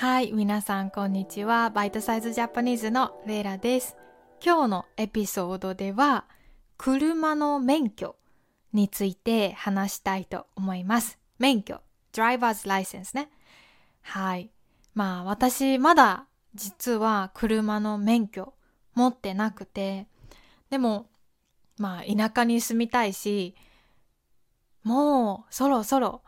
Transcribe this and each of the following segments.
はい、皆さんこんにちは。バイトサイズジャパニーズのレイラです。今日のエピソードでは、車の免許について話したいと思います。免許、driver's license ね。はい。まあ私まだ実は車の免許持ってなくて、でもまあ田舎に住みたいし、もうそろそろ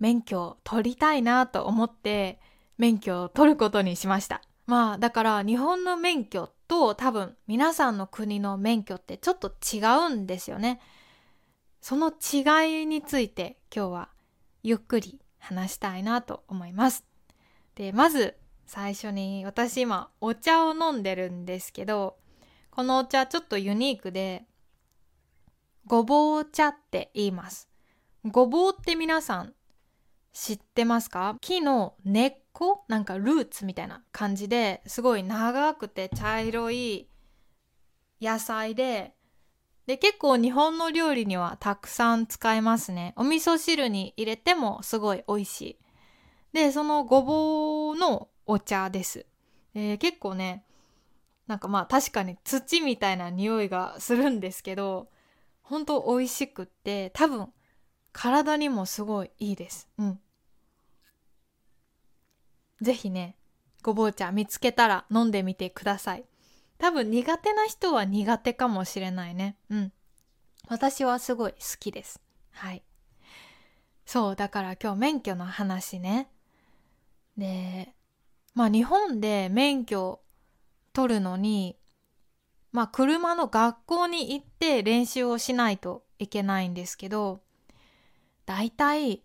免許取りたいなと思って免許を取ることにしました。まあだから日本の免許と多分皆さんの国の免許ってちょっと違うんですよね。その違いについて今日はゆっくり話したいなと思います。で、まず最初に私今お茶を飲んでるんですけど、このお茶ちょっとユニークで、ごぼう茶って言います。ごぼうって皆さん知ってますか？木の根っこうなんかルーツみたいな感じですごい長くて茶色い野菜でで結構日本の料理にはたくさん使えますねお味噌汁に入れてもすごい美味しいでそのごぼうのお茶です、え、結構ねなんかまあ確かに土みたいな匂いがするんですけどほんと美味しくって多分体にもすごいいいです。うん。ぜひね、ごぼう茶見つけたら飲んでみてください。多分苦手な人は苦手かもしれないね。うん。私はすごい好きです。はい。そう、だから今日免許の話ね。で、まあ日本で免許取るのに、まあ車の学校に行って練習をしないといけないんですけど、だいたい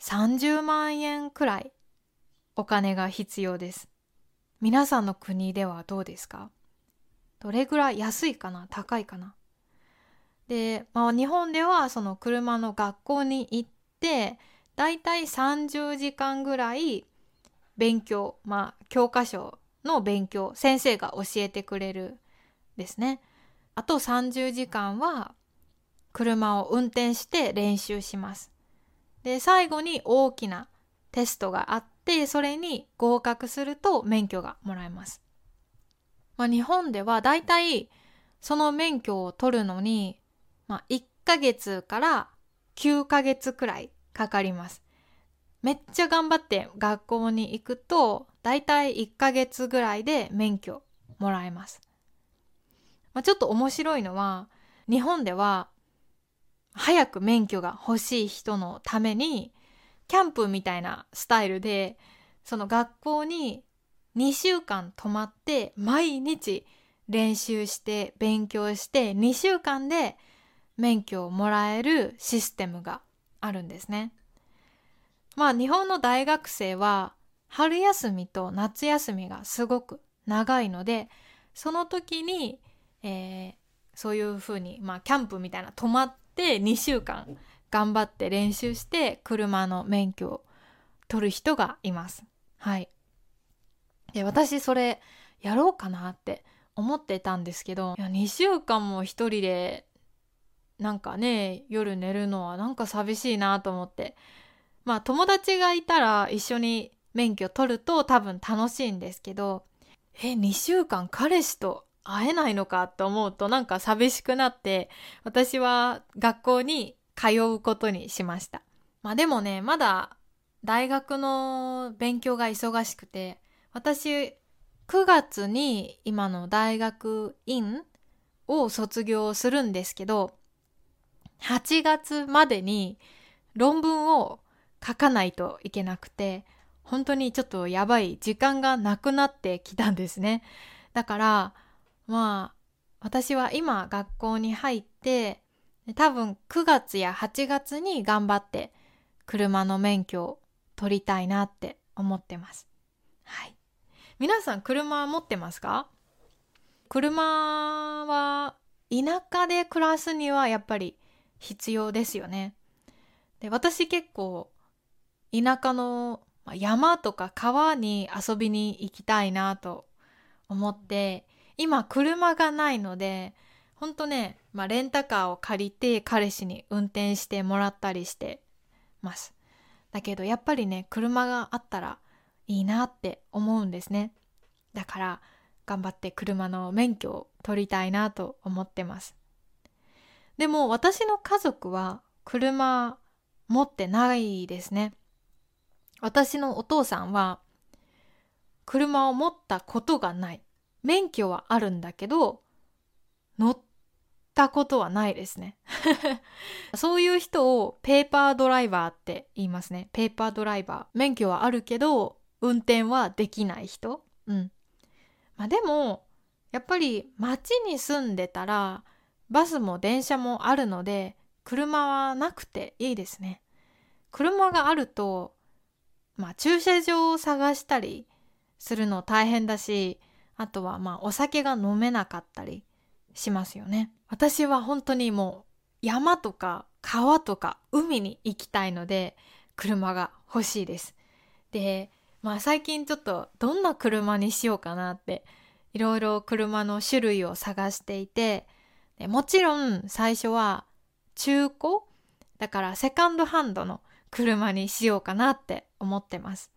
30万円くらいお金が必要です。皆さんの国ではどうですか？どれぐらい安いかな？高いかな？で、まあ、日本ではその車の学校に行ってだいたい30時間ぐらい勉強まあ教科書の勉強先生が教えてくれるですね。あと30時間は車を運転して練習します。で最後に大きなテストがあってそれに合格すると免許がもらえます。まあ、日本ではだいたいその免許を取るのに、まあ、1ヶ月から9ヶ月くらいかかります。めっちゃ頑張って学校に行くとだいたい1ヶ月ぐらいで免許もらえます。まあ、ちょっと面白いのは日本では早く免許が欲しい人のためにキャンプみたいなスタイルでその学校に2週間泊まって毎日練習して勉強して2週間で免許をもらえるシステムがあるんですね。まあ日本の大学生は春休みと夏休みがすごく長いのでその時に、えー、そういうふうに、まあ、キャンプみたいな泊まって2週間頑張って練習して車の免許を取る人がいます。はい。で、私それやろうかなって思ってたんですけど、いや2週間も一人でなんかね、夜寝るのはなんか寂しいなと思って。まあ友達がいたら一緒に免許取ると多分楽しいんですけど、え、2週間彼氏と会えないのかと思うとなんか寂しくなって私は学校に通うことにしました。まあでもねまだ大学の勉強が忙しくて私9月に今の大学院を卒業するんですけど8月までに論文を書かないといけなくて本当にちょっとやばい時間がなくなってきたんですね。だからまあ私は今学校に入って多分9月や8月に頑張って車の免許を取りたいなって思ってます。はい。皆さん車持ってますか？車は田舎で暮らすにはやっぱり必要ですよね。で私結構田舎の山とか川に遊びに行きたいなと思って今車がないのでほんとね、まあ、レンタカーを借りて彼氏に運転してもらったりしてます。だけどやっぱりね車があったらいいなって思うんですね。だから頑張って車の免許を取りたいなと思ってます。でも私の家族は車持ってないですね。私のお父さんは車を持ったことがない。免許はあるんだけど乗ったことはないですね。そういう人をペーパードライバーって言いますね。ペーパードライバー。免許はあるけど運転はできない人。うん。まあでもやっぱり街に住んでたらバスも電車もあるので車はなくていいですね。車があるとまあ駐車場を探したりするの大変だしあとはまあお酒が飲めなかったりしますよね。私は本当にもう山とか川とか海に行きたいので車が欲しいです。でまあ最近ちょっとどんな車にしようかなっていろいろ車の種類を探していてでもちろん最初は中古だからセカンドハンドの車にしようかなって思ってます。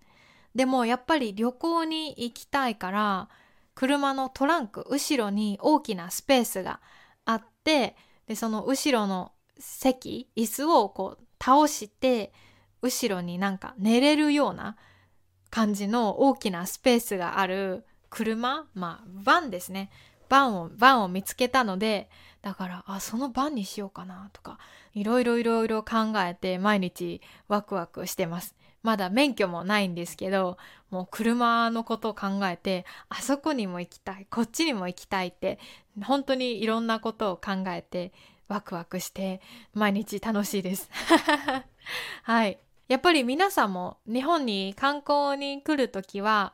でもやっぱり旅行に行きたいから車のトランク後ろに大きなスペースがあってでその後ろの席椅子をこう倒して後ろになんか寝れるような感じの大きなスペースがある車まあバンですね。バンをバンを見つけたのでだからあそのバンにしようかなとかいろいろいろいろ考えて毎日ワクワクしてます。まだ免許もないんですけどもう車のことを考えてあそこにも行きたいこっちにも行きたいって本当にいろんなことを考えてワクワクして毎日楽しいです。はい。やっぱり皆さんも日本に観光に来る時は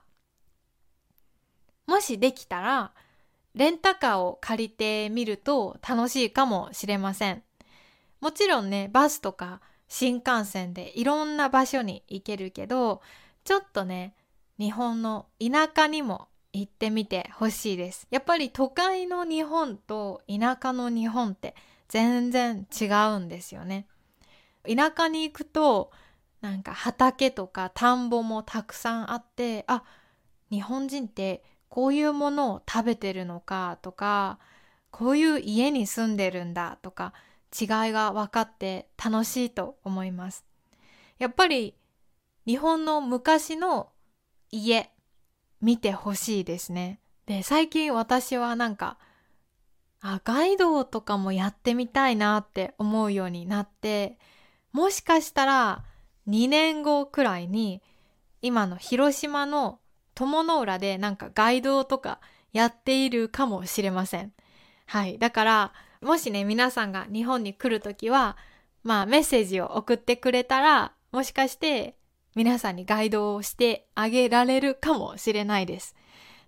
もしできたらレンタカーを借りてみると楽しいかもしれません。もちろんねバスとか新幹線でいろんな場所に行けるけどちょっとね日本の田舎にも行ってみてほしいです。やっぱり都会の日本と田舎の日本って全然違うんですよね。田舎に行くとなんか畑とか田んぼもたくさんあってあ日本人ってこういうものを食べてるのかとかこういう家に住んでるんだとか違いが分かって楽しいと思います。やっぱり日本の昔の家見てほしいですね。で最近私はなんかあガイドとかもやってみたいなって思うようになってもしかしたら2年後くらいに今の広島の友の浦でなんかガイドとかやっているかもしれません。はい。だからもしね、皆さんが日本に来るときは、まあメッセージを送ってくれたら、もしかして皆さんにガイドをしてあげられるかもしれないです。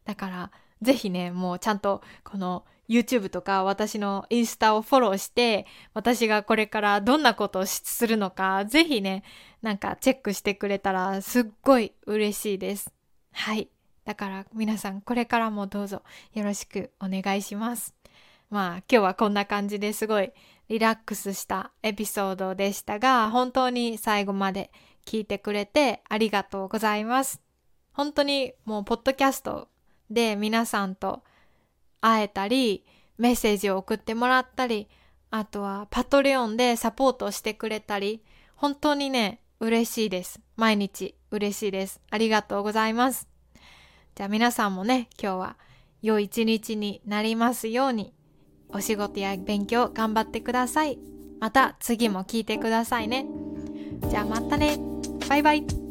だから、ぜひね、もうちゃんとこの YouTube とか私のインスタをフォローして、私がこれからどんなことをするのか、ぜひね、なんかチェックしてくれたらすっごい嬉しいです。はい。だから皆さんこれからもどうぞよろしくお願いします。まあ今日はこんな感じですごいリラックスしたエピソードでしたが、本当に最後まで聞いてくれてありがとうございます。本当にもうポッドキャストで皆さんと会えたり、メッセージを送ってもらったり、あとはパトレオンでサポートしてくれたり、本当にね、嬉しいです。毎日嬉しいです。ありがとうございます。じゃあ皆さんもね、今日は良い一日になりますように。お仕事や勉強頑張ってください。また次も聞いてくださいね。じゃあまたね。バイバイ。